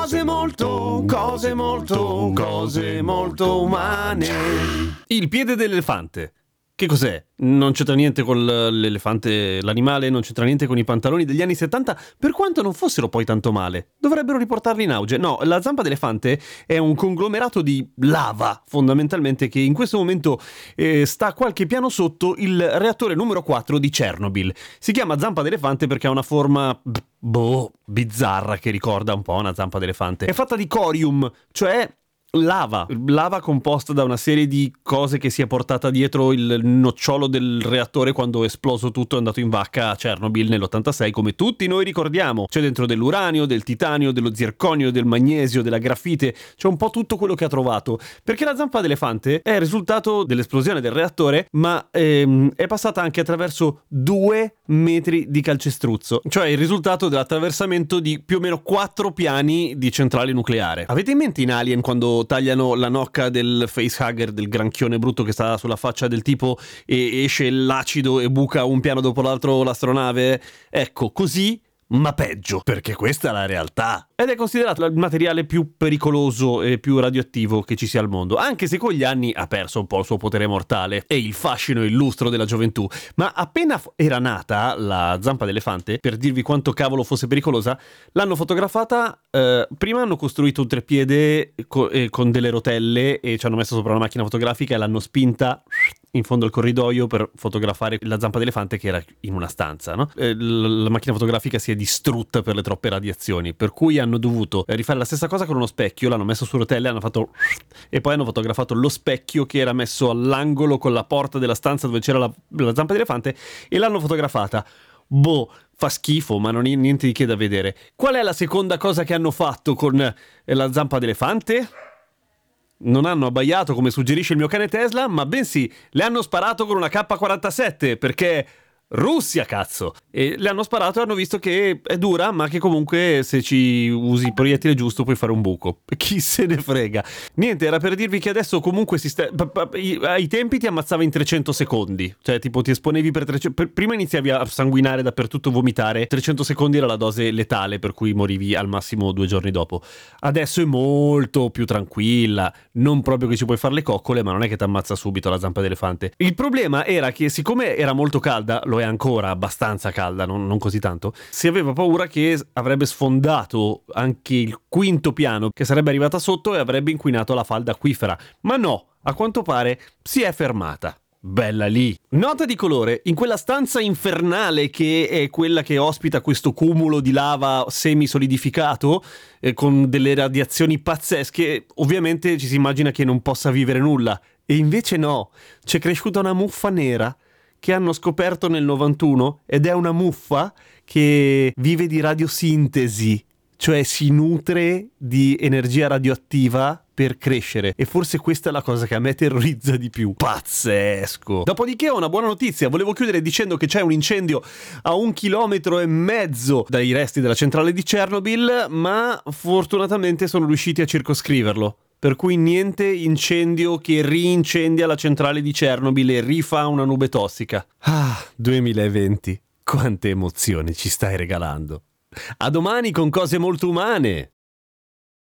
Cose molto, cose molto, cose molto umane. Il piede dell'elefante. Che cos'è? Non c'entra niente con l'elefante, l'animale, non c'entra niente con i pantaloni degli anni 70, per quanto non fossero poi tanto male. Dovrebbero riportarli in auge. No, la zampa d'elefante è un conglomerato di lava, fondamentalmente, che in questo momento eh, sta qualche piano sotto il reattore numero 4 di Chernobyl. Si chiama zampa d'elefante perché ha una forma... Boh, bizzarra che ricorda un po' una zampa d'elefante. È fatta di corium, cioè lava, lava composta da una serie di cose che si è portata dietro il nocciolo del reattore quando è esploso tutto e è andato in vacca a Chernobyl nell'86, come tutti noi ricordiamo. C'è dentro dell'uranio, del titanio, dello zirconio, del magnesio, della grafite, c'è un po' tutto quello che ha trovato. Perché la zampa d'elefante è il risultato dell'esplosione del reattore, ma ehm, è passata anche attraverso due metri di calcestruzzo, cioè il risultato dell'attraversamento di più o meno quattro piani di centrale nucleare. Avete in mente in Alien quando tagliano la nocca del facehugger, del granchione brutto che sta sulla faccia del tipo e esce l'acido e buca un piano dopo l'altro l'astronave? Ecco, così ma peggio, perché questa è la realtà. Ed è considerato il materiale più pericoloso e più radioattivo che ci sia al mondo, anche se con gli anni ha perso un po' il suo potere mortale e il fascino e il lustro della gioventù. Ma appena era nata la zampa d'elefante, per dirvi quanto cavolo fosse pericolosa, l'hanno fotografata, eh, prima hanno costruito un trepiede co- eh, con delle rotelle e ci hanno messo sopra una macchina fotografica e l'hanno spinta in fondo al corridoio per fotografare la zampa d'elefante che era in una stanza. No? Eh, la macchina fotografica si è distrutta per le troppe radiazioni, per cui hanno dovuto rifare la stessa cosa con uno specchio, l'hanno messo su rotelle, hanno fatto e poi hanno fotografato lo specchio che era messo all'angolo con la porta della stanza dove c'era la, la zampa d'elefante e l'hanno fotografata. Boh, fa schifo, ma non è niente di che da vedere. Qual è la seconda cosa che hanno fatto con eh, la zampa d'elefante? Non hanno abbaiato come suggerisce il mio cane Tesla, ma bensì le hanno sparato con una K47 perché Russia, cazzo! E le hanno sparato e hanno visto che è dura, ma che comunque se ci usi il proiettile giusto puoi fare un buco. Chi se ne frega? Niente, era per dirvi che adesso comunque si sta... ai tempi ti ammazzava in 300 secondi. Cioè, tipo, ti esponevi per 300... prima iniziavi a sanguinare dappertutto, vomitare. 300 secondi era la dose letale, per cui morivi al massimo due giorni dopo. Adesso è molto più tranquilla. Non proprio che ci puoi fare le coccole, ma non è che ti ammazza subito la zampa d'elefante. Il problema era che, siccome era molto calda, lo è ancora abbastanza calda, non, non, così tanto, si aveva paura che avrebbe sfondato anche il quinto piano, che sarebbe arrivata sotto e avrebbe inquinato la falda acquifera. Ma no, a quanto pare si è fermata. Bella lì. Nota di colore, in quella stanza infernale che è quella che ospita questo cumulo di lava semisolidificato eh, con delle radiazioni pazzesche, ovviamente ci si immagina che non possa vivere nulla. E invece no, c'è cresciuta una muffa nera che hanno scoperto nel 91 ed è una muffa che vive di radiosintesi, cioè si nutre di energia radioattiva per crescere e forse questa è la cosa che a me terrorizza di più. Pazzesco! Dopodiché ho una buona notizia, volevo chiudere dicendo che c'è un incendio a un chilometro e mezzo dai resti della centrale di Chernobyl, ma fortunatamente sono riusciti a circoscriverlo per cui niente incendio che rincendia la centrale di Chernobyl e rifà una nube tossica. Ah, 2020, quante emozioni ci stai regalando. A domani con cose molto umane.